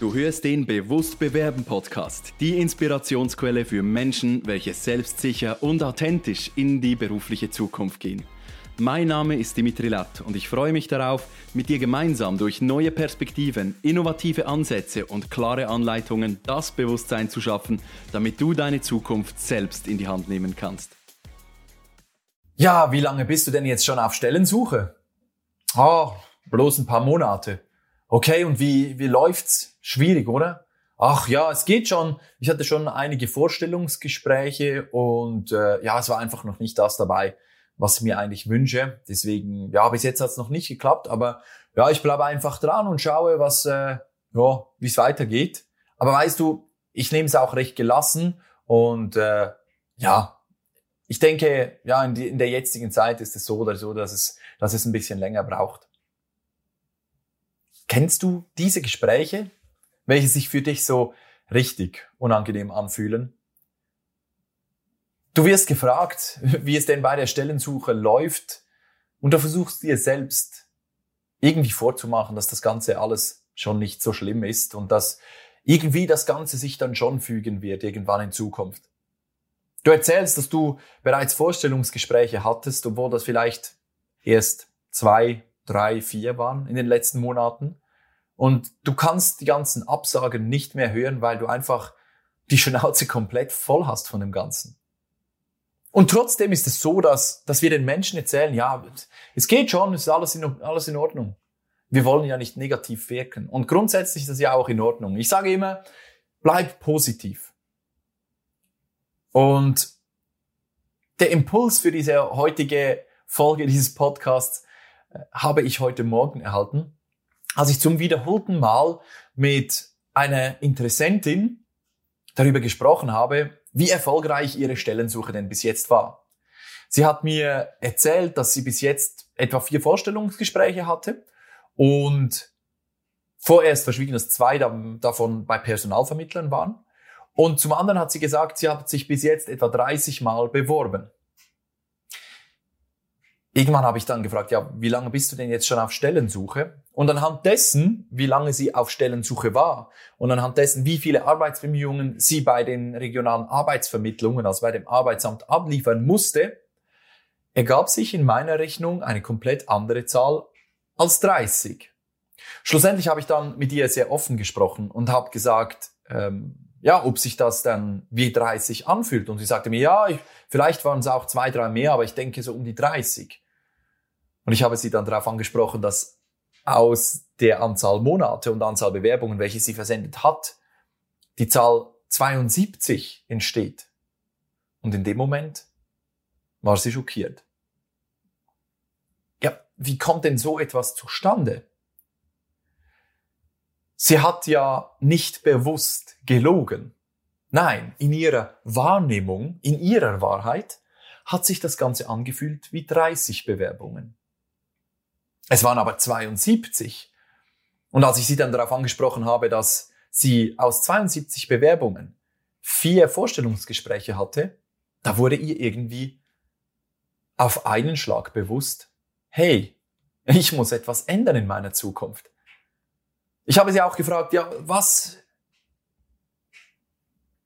Du hörst den Bewusst Bewerben Podcast, die Inspirationsquelle für Menschen, welche selbstsicher und authentisch in die berufliche Zukunft gehen. Mein Name ist Dimitri Latt und ich freue mich darauf, mit dir gemeinsam durch neue Perspektiven, innovative Ansätze und klare Anleitungen das Bewusstsein zu schaffen, damit du deine Zukunft selbst in die Hand nehmen kannst. Ja, wie lange bist du denn jetzt schon auf Stellensuche? Oh, bloß ein paar Monate. Okay, und wie, wie läuft's? Schwierig, oder? Ach ja, es geht schon. Ich hatte schon einige Vorstellungsgespräche und äh, ja, es war einfach noch nicht das dabei, was ich mir eigentlich wünsche. Deswegen, ja, bis jetzt hat es noch nicht geklappt, aber ja, ich bleibe einfach dran und schaue, was, äh, ja, wie es weitergeht. Aber weißt du, ich nehme es auch recht gelassen und äh, ja, ich denke, ja, in, die, in der jetzigen Zeit ist es so oder so, dass es, dass es ein bisschen länger braucht. Kennst du diese Gespräche, welche sich für dich so richtig unangenehm anfühlen? Du wirst gefragt, wie es denn bei der Stellensuche läuft und du versuchst dir selbst irgendwie vorzumachen, dass das Ganze alles schon nicht so schlimm ist und dass irgendwie das Ganze sich dann schon fügen wird irgendwann in Zukunft. Du erzählst, dass du bereits Vorstellungsgespräche hattest, obwohl das vielleicht erst zwei, drei, vier waren in den letzten Monaten. Und du kannst die ganzen Absagen nicht mehr hören, weil du einfach die Schnauze komplett voll hast von dem Ganzen. Und trotzdem ist es so, dass, dass wir den Menschen erzählen, ja, es geht schon, es ist alles in, alles in Ordnung. Wir wollen ja nicht negativ wirken. Und grundsätzlich ist das ja auch in Ordnung. Ich sage immer, bleib positiv. Und der Impuls für diese heutige Folge dieses Podcasts äh, habe ich heute Morgen erhalten, als ich zum wiederholten Mal mit einer Interessentin darüber gesprochen habe, wie erfolgreich ihre Stellensuche denn bis jetzt war. Sie hat mir erzählt, dass sie bis jetzt etwa vier Vorstellungsgespräche hatte und vorerst verschwiegen, dass zwei davon bei Personalvermittlern waren. Und zum anderen hat sie gesagt, sie hat sich bis jetzt etwa 30 Mal beworben. Irgendwann habe ich dann gefragt, ja, wie lange bist du denn jetzt schon auf Stellensuche? Und anhand dessen, wie lange sie auf Stellensuche war und anhand dessen, wie viele Arbeitsbemühungen sie bei den regionalen Arbeitsvermittlungen, also bei dem Arbeitsamt abliefern musste, ergab sich in meiner Rechnung eine komplett andere Zahl als 30. Schlussendlich habe ich dann mit ihr sehr offen gesprochen und habe gesagt, ähm, ja, ob sich das dann wie 30 anfühlt. Und sie sagte mir, ja, ich, vielleicht waren es auch zwei, drei mehr, aber ich denke so um die 30. Und ich habe sie dann darauf angesprochen, dass aus der Anzahl Monate und Anzahl Bewerbungen, welche sie versendet hat, die Zahl 72 entsteht. Und in dem Moment war sie schockiert. Ja, wie kommt denn so etwas zustande? Sie hat ja nicht bewusst gelogen. Nein, in ihrer Wahrnehmung, in ihrer Wahrheit hat sich das Ganze angefühlt wie 30 Bewerbungen. Es waren aber 72. Und als ich sie dann darauf angesprochen habe, dass sie aus 72 Bewerbungen vier Vorstellungsgespräche hatte, da wurde ihr irgendwie auf einen Schlag bewusst, hey, ich muss etwas ändern in meiner Zukunft. Ich habe sie auch gefragt, ja, was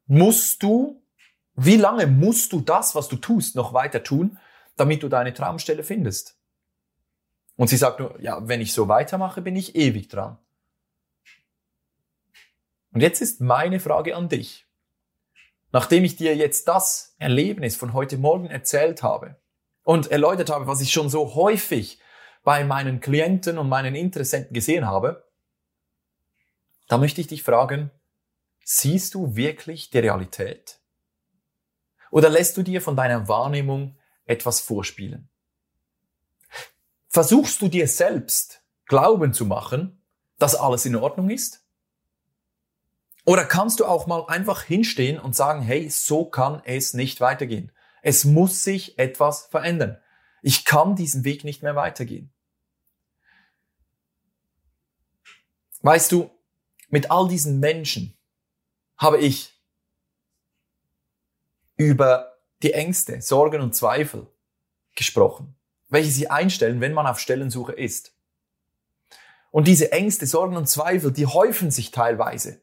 musst du, wie lange musst du das, was du tust, noch weiter tun, damit du deine Traumstelle findest? Und sie sagt nur, ja, wenn ich so weitermache, bin ich ewig dran. Und jetzt ist meine Frage an dich. Nachdem ich dir jetzt das Erlebnis von heute Morgen erzählt habe und erläutert habe, was ich schon so häufig bei meinen Klienten und meinen Interessenten gesehen habe, da möchte ich dich fragen, siehst du wirklich die Realität? Oder lässt du dir von deiner Wahrnehmung etwas vorspielen? Versuchst du dir selbst Glauben zu machen, dass alles in Ordnung ist? Oder kannst du auch mal einfach hinstehen und sagen, hey, so kann es nicht weitergehen. Es muss sich etwas verändern. Ich kann diesen Weg nicht mehr weitergehen. Weißt du, mit all diesen Menschen habe ich über die Ängste, Sorgen und Zweifel gesprochen, welche sie einstellen, wenn man auf Stellensuche ist. Und diese Ängste, Sorgen und Zweifel, die häufen sich teilweise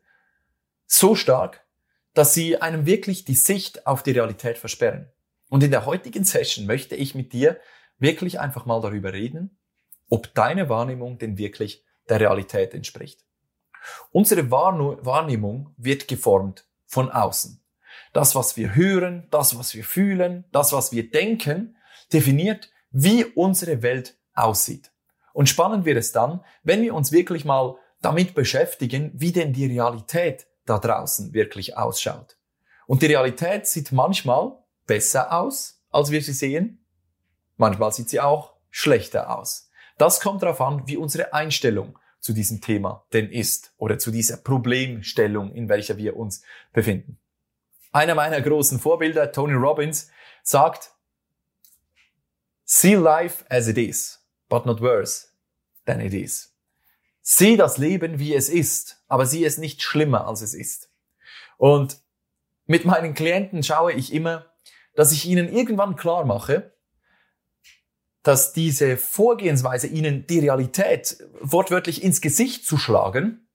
so stark, dass sie einem wirklich die Sicht auf die Realität versperren. Und in der heutigen Session möchte ich mit dir wirklich einfach mal darüber reden, ob deine Wahrnehmung denn wirklich der Realität entspricht. Unsere Wahrnehmung wird geformt von außen. Das, was wir hören, das, was wir fühlen, das, was wir denken, definiert, wie unsere Welt aussieht. Und spannend wird es dann, wenn wir uns wirklich mal damit beschäftigen, wie denn die Realität da draußen wirklich ausschaut. Und die Realität sieht manchmal besser aus, als wir sie sehen. Manchmal sieht sie auch schlechter aus. Das kommt darauf an, wie unsere Einstellung zu diesem Thema denn ist oder zu dieser Problemstellung, in welcher wir uns befinden. Einer meiner großen Vorbilder, Tony Robbins, sagt, See life as it is, but not worse than it is. Sieh das Leben, wie es ist, aber sieh es nicht schlimmer, als es ist. Und mit meinen Klienten schaue ich immer, dass ich ihnen irgendwann klar mache, dass diese Vorgehensweise ihnen die Realität wortwörtlich ins Gesicht zu schlagen,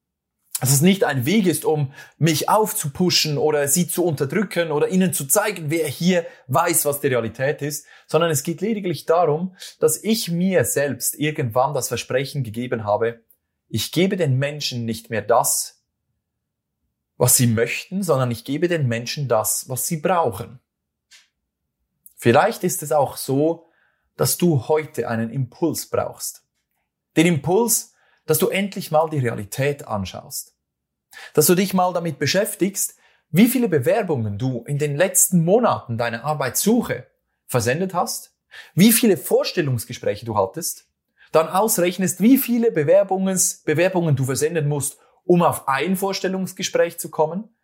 dass es nicht ein Weg ist, um mich aufzupuschen oder sie zu unterdrücken oder ihnen zu zeigen, wer hier weiß, was die Realität ist, sondern es geht lediglich darum, dass ich mir selbst irgendwann das Versprechen gegeben habe, ich gebe den Menschen nicht mehr das, was sie möchten, sondern ich gebe den Menschen das, was sie brauchen. Vielleicht ist es auch so, dass du heute einen Impuls brauchst. Den Impuls, dass du endlich mal die Realität anschaust. Dass du dich mal damit beschäftigst, wie viele Bewerbungen du in den letzten Monaten deiner Arbeitssuche versendet hast, wie viele Vorstellungsgespräche du hattest, dann ausrechnest, wie viele Bewerbungs, Bewerbungen du versenden musst, um auf ein Vorstellungsgespräch zu kommen.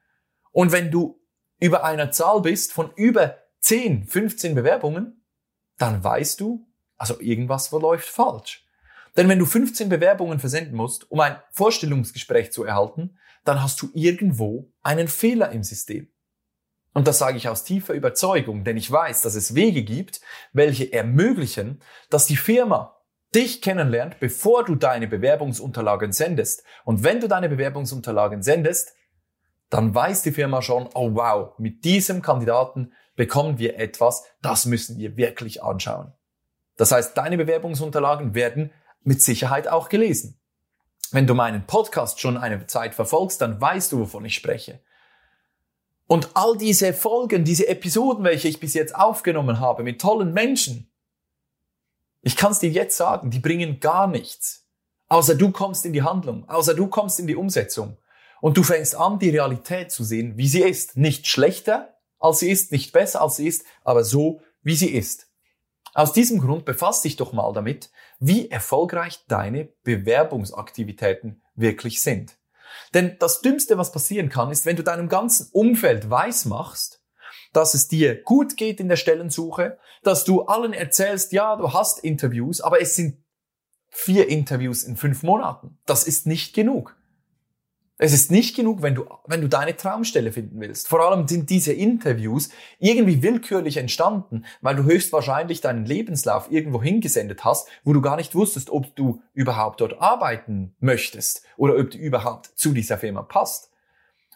Und wenn du über einer Zahl bist von über 10, 15 Bewerbungen, dann weißt du, also irgendwas verläuft falsch. Denn wenn du 15 Bewerbungen versenden musst, um ein Vorstellungsgespräch zu erhalten, dann hast du irgendwo einen Fehler im System. Und das sage ich aus tiefer Überzeugung, denn ich weiß, dass es Wege gibt, welche ermöglichen, dass die Firma dich kennenlernt, bevor du deine Bewerbungsunterlagen sendest. Und wenn du deine Bewerbungsunterlagen sendest, dann weiß die Firma schon, oh wow, mit diesem Kandidaten bekommen wir etwas, das müssen wir wirklich anschauen. Das heißt, deine Bewerbungsunterlagen werden mit Sicherheit auch gelesen. Wenn du meinen Podcast schon eine Zeit verfolgst, dann weißt du, wovon ich spreche. Und all diese Folgen, diese Episoden, welche ich bis jetzt aufgenommen habe mit tollen Menschen, ich kann es dir jetzt sagen, die bringen gar nichts. Außer du kommst in die Handlung, außer du kommst in die Umsetzung. Und du fängst an, die Realität zu sehen, wie sie ist. Nicht schlechter, als sie ist, nicht besser, als sie ist, aber so, wie sie ist. Aus diesem Grund befass dich doch mal damit, wie erfolgreich deine Bewerbungsaktivitäten wirklich sind. Denn das Dümmste, was passieren kann, ist, wenn du deinem ganzen Umfeld weiß machst, dass es dir gut geht in der Stellensuche, dass du allen erzählst, ja, du hast Interviews, aber es sind vier Interviews in fünf Monaten. Das ist nicht genug. Es ist nicht genug, wenn du, wenn du deine Traumstelle finden willst. Vor allem sind diese Interviews irgendwie willkürlich entstanden, weil du höchstwahrscheinlich deinen Lebenslauf irgendwo hingesendet hast, wo du gar nicht wusstest, ob du überhaupt dort arbeiten möchtest oder ob du überhaupt zu dieser Firma passt.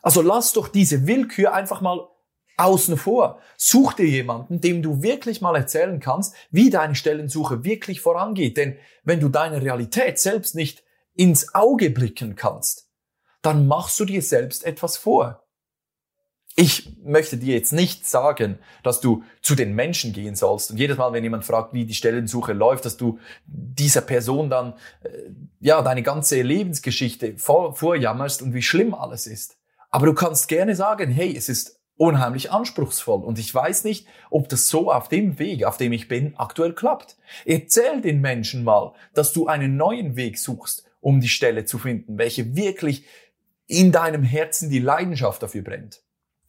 Also lass doch diese Willkür einfach mal außen vor. Such dir jemanden, dem du wirklich mal erzählen kannst, wie deine Stellensuche wirklich vorangeht. Denn wenn du deine Realität selbst nicht ins Auge blicken kannst, dann machst du dir selbst etwas vor. Ich möchte dir jetzt nicht sagen, dass du zu den Menschen gehen sollst und jedes Mal, wenn jemand fragt, wie die Stellensuche läuft, dass du dieser Person dann äh, ja deine ganze Lebensgeschichte vor, vorjammerst und wie schlimm alles ist. Aber du kannst gerne sagen, hey, es ist unheimlich anspruchsvoll. Und ich weiß nicht, ob das so auf dem Weg, auf dem ich bin, aktuell klappt. Erzähl den Menschen mal, dass du einen neuen Weg suchst, um die Stelle zu finden, welche wirklich in deinem Herzen die Leidenschaft dafür brennt.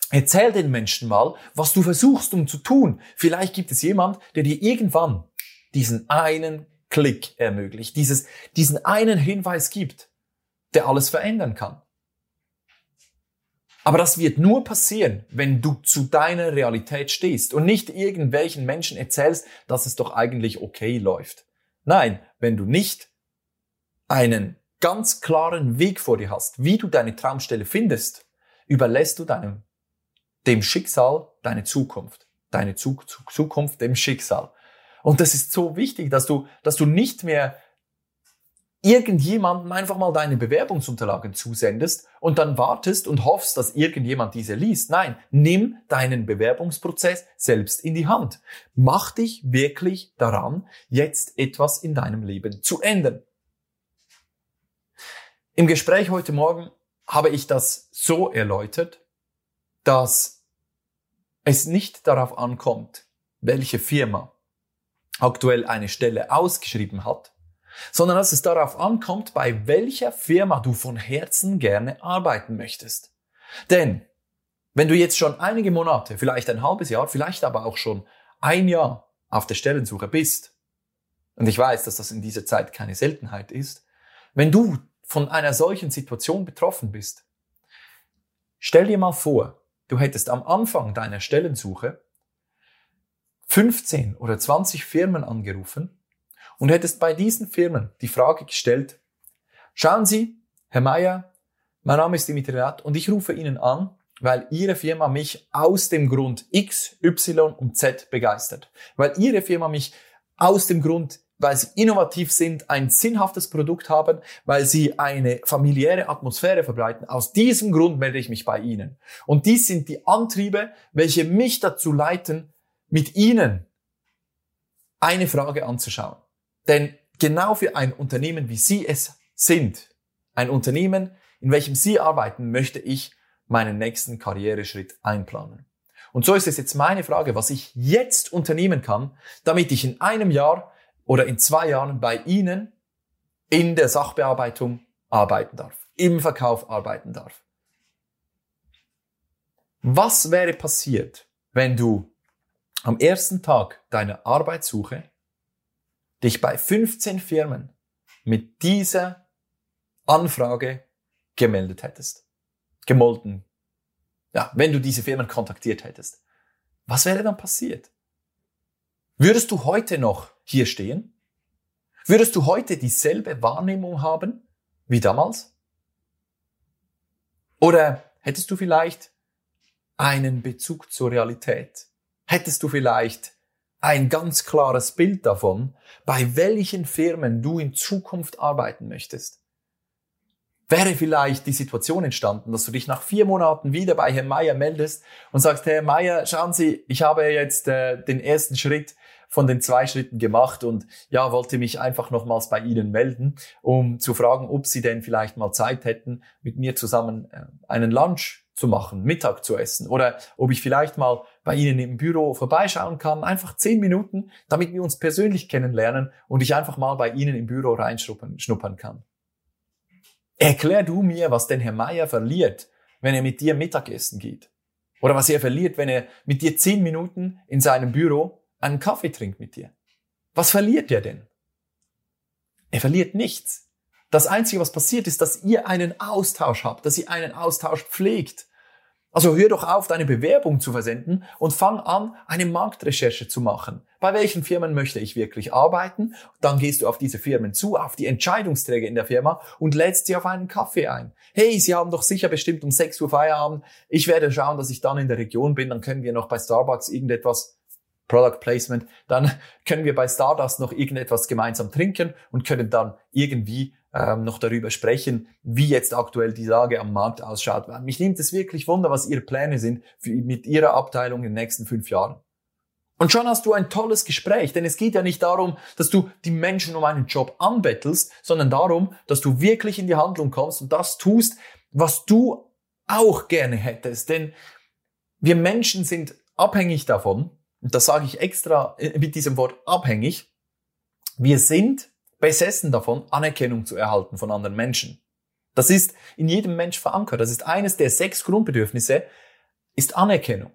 Erzähl den Menschen mal, was du versuchst, um zu tun. Vielleicht gibt es jemand, der dir irgendwann diesen einen Klick ermöglicht, dieses, diesen einen Hinweis gibt, der alles verändern kann. Aber das wird nur passieren, wenn du zu deiner Realität stehst und nicht irgendwelchen Menschen erzählst, dass es doch eigentlich okay läuft. Nein, wenn du nicht einen ganz klaren Weg vor dir hast, wie du deine Traumstelle findest, überlässt du deinem, dem Schicksal deine Zukunft. Deine Zukunft dem Schicksal. Und das ist so wichtig, dass du, dass du nicht mehr irgendjemandem einfach mal deine Bewerbungsunterlagen zusendest und dann wartest und hoffst, dass irgendjemand diese liest. Nein, nimm deinen Bewerbungsprozess selbst in die Hand. Mach dich wirklich daran, jetzt etwas in deinem Leben zu ändern. Im Gespräch heute Morgen habe ich das so erläutert, dass es nicht darauf ankommt, welche Firma aktuell eine Stelle ausgeschrieben hat, sondern dass es darauf ankommt, bei welcher Firma du von Herzen gerne arbeiten möchtest. Denn wenn du jetzt schon einige Monate, vielleicht ein halbes Jahr, vielleicht aber auch schon ein Jahr auf der Stellensuche bist, und ich weiß, dass das in dieser Zeit keine Seltenheit ist, wenn du von einer solchen Situation betroffen bist, stell dir mal vor, du hättest am Anfang deiner Stellensuche 15 oder 20 Firmen angerufen und hättest bei diesen Firmen die Frage gestellt, schauen Sie, Herr Meier, mein Name ist Dimitri Rat und ich rufe Ihnen an, weil Ihre Firma mich aus dem Grund X, Y und Z begeistert. Weil Ihre Firma mich aus dem Grund weil sie innovativ sind, ein sinnhaftes Produkt haben, weil sie eine familiäre Atmosphäre verbreiten. Aus diesem Grund melde ich mich bei Ihnen. Und dies sind die Antriebe, welche mich dazu leiten, mit Ihnen eine Frage anzuschauen. Denn genau für ein Unternehmen, wie Sie es sind, ein Unternehmen, in welchem Sie arbeiten, möchte ich meinen nächsten Karriereschritt einplanen. Und so ist es jetzt meine Frage, was ich jetzt unternehmen kann, damit ich in einem Jahr oder in zwei Jahren bei Ihnen in der Sachbearbeitung arbeiten darf, im Verkauf arbeiten darf. Was wäre passiert, wenn du am ersten Tag deiner Arbeitssuche dich bei 15 Firmen mit dieser Anfrage gemeldet hättest? Gemolden. Ja, wenn du diese Firmen kontaktiert hättest. Was wäre dann passiert? Würdest du heute noch hier stehen? Würdest du heute dieselbe Wahrnehmung haben wie damals? Oder hättest du vielleicht einen Bezug zur Realität? Hättest du vielleicht ein ganz klares Bild davon, bei welchen Firmen du in Zukunft arbeiten möchtest? Wäre vielleicht die Situation entstanden, dass du dich nach vier Monaten wieder bei Herrn Meier meldest und sagst, Herr Meier, schauen Sie, ich habe jetzt äh, den ersten Schritt von den zwei Schritten gemacht und ja, wollte mich einfach nochmals bei Ihnen melden, um zu fragen, ob Sie denn vielleicht mal Zeit hätten, mit mir zusammen äh, einen Lunch zu machen, Mittag zu essen oder ob ich vielleicht mal bei Ihnen im Büro vorbeischauen kann, einfach zehn Minuten, damit wir uns persönlich kennenlernen und ich einfach mal bei Ihnen im Büro reinschnuppern kann. Erklär du mir, was denn Herr Meier verliert, wenn er mit dir Mittagessen geht. Oder was er verliert, wenn er mit dir zehn Minuten in seinem Büro einen Kaffee trinkt mit dir. Was verliert er denn? Er verliert nichts. Das Einzige, was passiert, ist, dass ihr einen Austausch habt, dass ihr einen Austausch pflegt. Also hör doch auf, deine Bewerbung zu versenden und fang an, eine Marktrecherche zu machen. Bei welchen Firmen möchte ich wirklich arbeiten? Dann gehst du auf diese Firmen zu, auf die Entscheidungsträger in der Firma und lädst sie auf einen Kaffee ein. Hey, sie haben doch sicher bestimmt um 6 Uhr Feierabend. Ich werde schauen, dass ich dann in der Region bin. Dann können wir noch bei Starbucks irgendetwas Product Placement, dann können wir bei Stardust noch irgendetwas gemeinsam trinken und können dann irgendwie ähm, noch darüber sprechen, wie jetzt aktuell die Lage am Markt ausschaut. Mich nimmt es wirklich wunder, was Ihre Pläne sind für, mit Ihrer Abteilung in den nächsten fünf Jahren. Und schon hast du ein tolles Gespräch, denn es geht ja nicht darum, dass du die Menschen um einen Job anbettelst, sondern darum, dass du wirklich in die Handlung kommst und das tust, was du auch gerne hättest. Denn wir Menschen sind abhängig davon, das sage ich extra äh, mit diesem Wort abhängig, wir sind besessen davon, Anerkennung zu erhalten von anderen Menschen. Das ist in jedem Mensch verankert. Das ist eines der sechs Grundbedürfnisse, ist Anerkennung.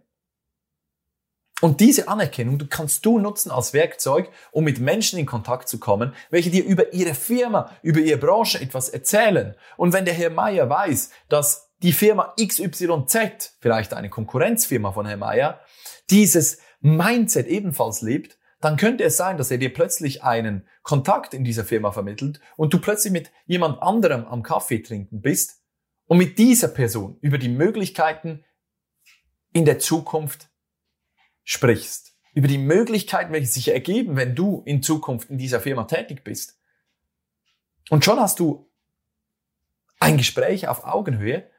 Und diese Anerkennung, du kannst du nutzen als Werkzeug, um mit Menschen in Kontakt zu kommen, welche dir über ihre Firma, über ihre Branche etwas erzählen. Und wenn der Herr Meier weiß, dass die Firma XYZ, vielleicht eine Konkurrenzfirma von Herrn Meier, dieses Mindset ebenfalls lebt, dann könnte es sein, dass er dir plötzlich einen Kontakt in dieser Firma vermittelt und du plötzlich mit jemand anderem am Kaffee trinken bist und mit dieser Person über die Möglichkeiten in der Zukunft sprichst. Über die Möglichkeiten, welche sich ergeben, wenn du in Zukunft in dieser Firma tätig bist. Und schon hast du ein Gespräch auf Augenhöhe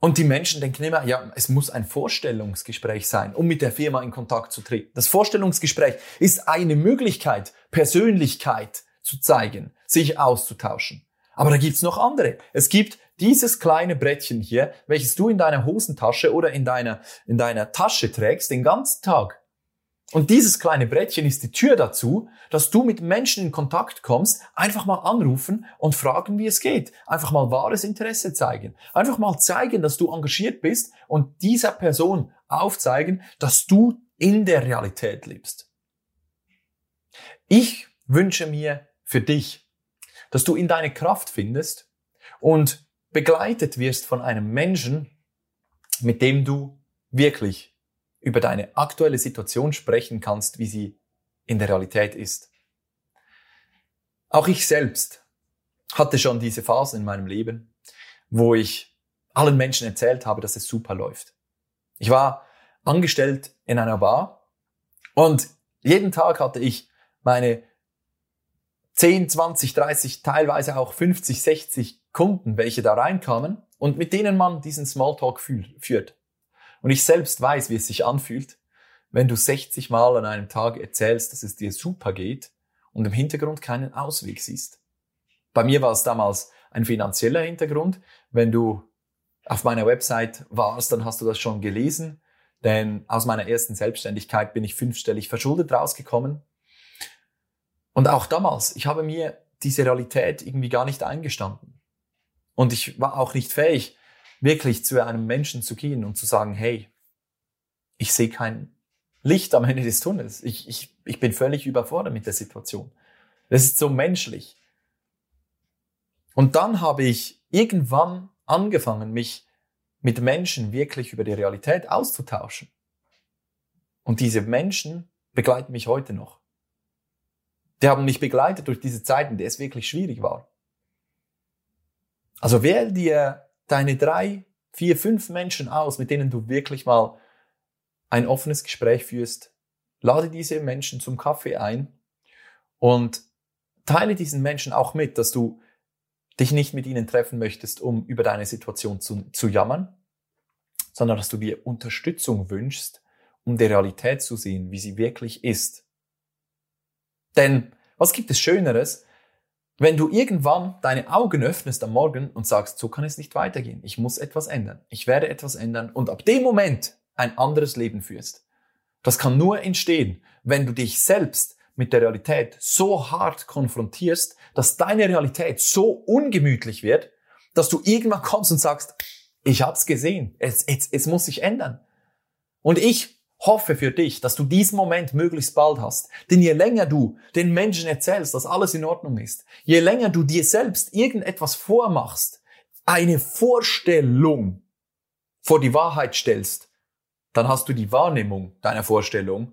und die Menschen denken immer, ja, es muss ein Vorstellungsgespräch sein, um mit der Firma in Kontakt zu treten. Das Vorstellungsgespräch ist eine Möglichkeit, Persönlichkeit zu zeigen, sich auszutauschen. Aber da gibt's noch andere. Es gibt dieses kleine Brettchen hier, welches du in deiner Hosentasche oder in deiner, in deiner Tasche trägst den ganzen Tag. Und dieses kleine Brettchen ist die Tür dazu, dass du mit Menschen in Kontakt kommst, einfach mal anrufen und fragen, wie es geht. Einfach mal wahres Interesse zeigen. Einfach mal zeigen, dass du engagiert bist und dieser Person aufzeigen, dass du in der Realität lebst. Ich wünsche mir für dich, dass du in deine Kraft findest und begleitet wirst von einem Menschen, mit dem du wirklich über deine aktuelle Situation sprechen kannst, wie sie in der Realität ist. Auch ich selbst hatte schon diese Phase in meinem Leben, wo ich allen Menschen erzählt habe, dass es super läuft. Ich war angestellt in einer Bar und jeden Tag hatte ich meine 10, 20, 30, teilweise auch 50, 60 Kunden, welche da reinkamen und mit denen man diesen Smalltalk führt. Und ich selbst weiß, wie es sich anfühlt, wenn du 60 Mal an einem Tag erzählst, dass es dir super geht und im Hintergrund keinen Ausweg siehst. Bei mir war es damals ein finanzieller Hintergrund. Wenn du auf meiner Website warst, dann hast du das schon gelesen. Denn aus meiner ersten Selbstständigkeit bin ich fünfstellig verschuldet rausgekommen. Und auch damals, ich habe mir diese Realität irgendwie gar nicht eingestanden. Und ich war auch nicht fähig, wirklich zu einem Menschen zu gehen und zu sagen, hey, ich sehe kein Licht am Ende des Tunnels. Ich, ich, ich bin völlig überfordert mit der Situation. Das ist so menschlich. Und dann habe ich irgendwann angefangen, mich mit Menschen wirklich über die Realität auszutauschen. Und diese Menschen begleiten mich heute noch. Die haben mich begleitet durch diese Zeiten, in der es wirklich schwierig war. Also wähl dir deine drei, vier, fünf Menschen aus, mit denen du wirklich mal ein offenes Gespräch führst. Lade diese Menschen zum Kaffee ein und teile diesen Menschen auch mit, dass du dich nicht mit ihnen treffen möchtest, um über deine Situation zu, zu jammern, sondern dass du dir Unterstützung wünschst, um die Realität zu sehen, wie sie wirklich ist. Denn was gibt es Schöneres, wenn du irgendwann deine Augen öffnest am Morgen und sagst, so kann es nicht weitergehen, ich muss etwas ändern, ich werde etwas ändern und ab dem Moment ein anderes Leben führst. Das kann nur entstehen, wenn du dich selbst mit der Realität so hart konfrontierst, dass deine Realität so ungemütlich wird, dass du irgendwann kommst und sagst, ich hab's gesehen, es, es, es muss sich ändern. Und ich hoffe für dich, dass du diesen Moment möglichst bald hast. Denn je länger du den Menschen erzählst, dass alles in Ordnung ist, je länger du dir selbst irgendetwas vormachst, eine Vorstellung vor die Wahrheit stellst, dann hast du die Wahrnehmung deiner Vorstellung.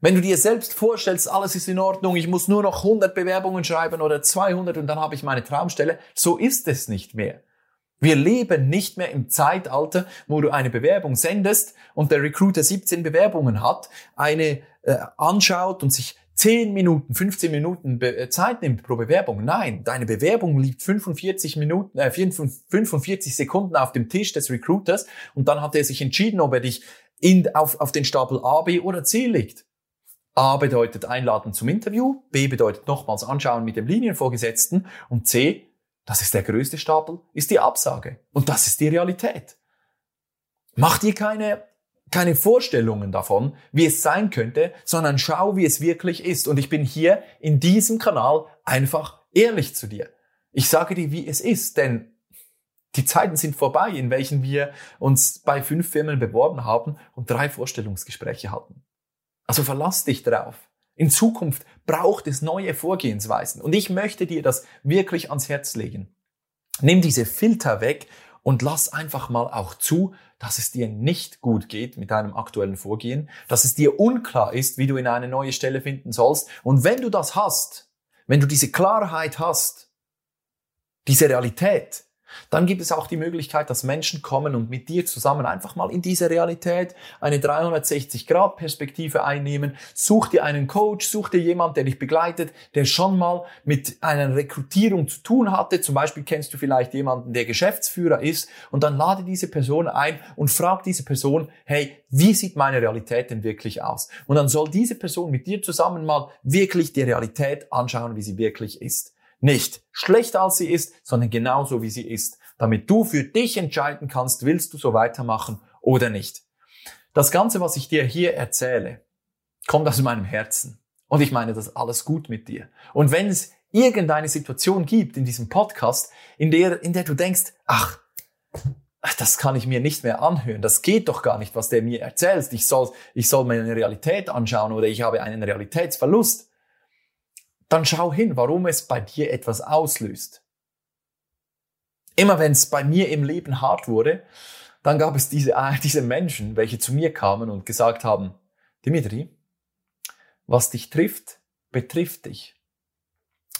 Wenn du dir selbst vorstellst, alles ist in Ordnung, ich muss nur noch 100 Bewerbungen schreiben oder 200 und dann habe ich meine Traumstelle, so ist es nicht mehr. Wir leben nicht mehr im Zeitalter, wo du eine Bewerbung sendest und der Recruiter 17 Bewerbungen hat, eine äh, anschaut und sich 10 Minuten, 15 Minuten äh, Zeit nimmt pro Bewerbung. Nein, deine Bewerbung liegt 45 Minuten, äh, 45 Sekunden auf dem Tisch des Recruiters und dann hat er sich entschieden, ob er dich in, auf, auf den Stapel A, B oder C legt. A bedeutet einladen zum Interview, B bedeutet nochmals anschauen mit dem Linienvorgesetzten und C das ist der größte Stapel, ist die Absage. Und das ist die Realität. Mach dir keine, keine Vorstellungen davon, wie es sein könnte, sondern schau, wie es wirklich ist. Und ich bin hier in diesem Kanal einfach ehrlich zu dir. Ich sage dir, wie es ist, denn die Zeiten sind vorbei, in welchen wir uns bei fünf Firmen beworben haben und drei Vorstellungsgespräche hatten. Also verlass dich drauf. In Zukunft braucht es neue Vorgehensweisen. Und ich möchte dir das wirklich ans Herz legen. Nimm diese Filter weg und lass einfach mal auch zu, dass es dir nicht gut geht mit deinem aktuellen Vorgehen, dass es dir unklar ist, wie du in eine neue Stelle finden sollst. Und wenn du das hast, wenn du diese Klarheit hast, diese Realität, dann gibt es auch die Möglichkeit, dass Menschen kommen und mit dir zusammen einfach mal in diese Realität eine 360-Grad-Perspektive einnehmen. Such dir einen Coach, such dir jemand, der dich begleitet, der schon mal mit einer Rekrutierung zu tun hatte. Zum Beispiel kennst du vielleicht jemanden, der Geschäftsführer ist und dann lade diese Person ein und frag diese Person, hey, wie sieht meine Realität denn wirklich aus? Und dann soll diese Person mit dir zusammen mal wirklich die Realität anschauen, wie sie wirklich ist. Nicht schlechter als sie ist, sondern genauso wie sie ist, damit du für dich entscheiden kannst, willst du so weitermachen oder nicht. Das Ganze, was ich dir hier erzähle, kommt aus meinem Herzen. Und ich meine das alles gut mit dir. Und wenn es irgendeine Situation gibt in diesem Podcast, in der, in der du denkst, ach, das kann ich mir nicht mehr anhören. Das geht doch gar nicht, was der mir erzählt. Ich soll, ich soll mir eine Realität anschauen oder ich habe einen Realitätsverlust dann schau hin, warum es bei dir etwas auslöst. Immer wenn es bei mir im Leben hart wurde, dann gab es diese, diese Menschen, welche zu mir kamen und gesagt haben, Dimitri, was dich trifft, betrifft dich.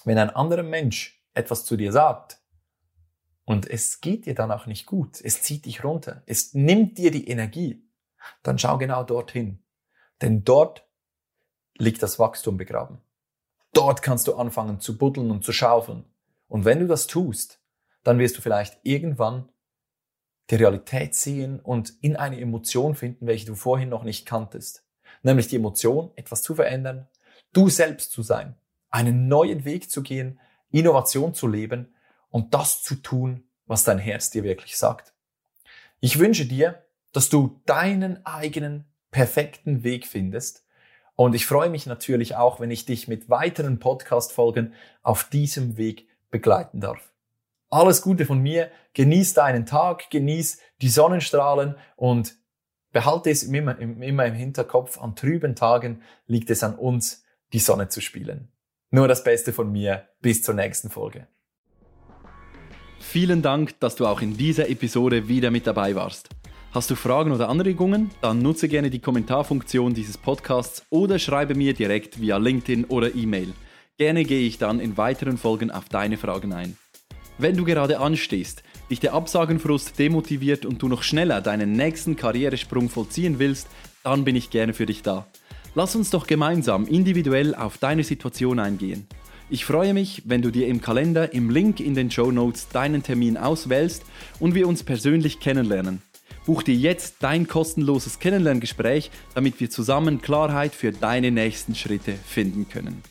Wenn ein anderer Mensch etwas zu dir sagt und es geht dir danach nicht gut, es zieht dich runter, es nimmt dir die Energie, dann schau genau dorthin. Denn dort liegt das Wachstum begraben. Dort kannst du anfangen zu buddeln und zu schaufeln. Und wenn du das tust, dann wirst du vielleicht irgendwann die Realität sehen und in eine Emotion finden, welche du vorhin noch nicht kanntest. Nämlich die Emotion, etwas zu verändern, du selbst zu sein, einen neuen Weg zu gehen, Innovation zu leben und das zu tun, was dein Herz dir wirklich sagt. Ich wünsche dir, dass du deinen eigenen perfekten Weg findest und ich freue mich natürlich auch, wenn ich dich mit weiteren Podcast-Folgen auf diesem Weg begleiten darf. Alles Gute von mir. Genieß deinen Tag, genieß die Sonnenstrahlen und behalte es immer, immer im Hinterkopf. An trüben Tagen liegt es an uns, die Sonne zu spielen. Nur das Beste von mir. Bis zur nächsten Folge. Vielen Dank, dass du auch in dieser Episode wieder mit dabei warst. Hast du Fragen oder Anregungen? Dann nutze gerne die Kommentarfunktion dieses Podcasts oder schreibe mir direkt via LinkedIn oder E-Mail. Gerne gehe ich dann in weiteren Folgen auf deine Fragen ein. Wenn du gerade anstehst, dich der Absagenfrust demotiviert und du noch schneller deinen nächsten Karrieresprung vollziehen willst, dann bin ich gerne für dich da. Lass uns doch gemeinsam individuell auf deine Situation eingehen. Ich freue mich, wenn du dir im Kalender im Link in den Show Notes deinen Termin auswählst und wir uns persönlich kennenlernen. Buch dir jetzt dein kostenloses Kennenlerngespräch, damit wir zusammen Klarheit für deine nächsten Schritte finden können.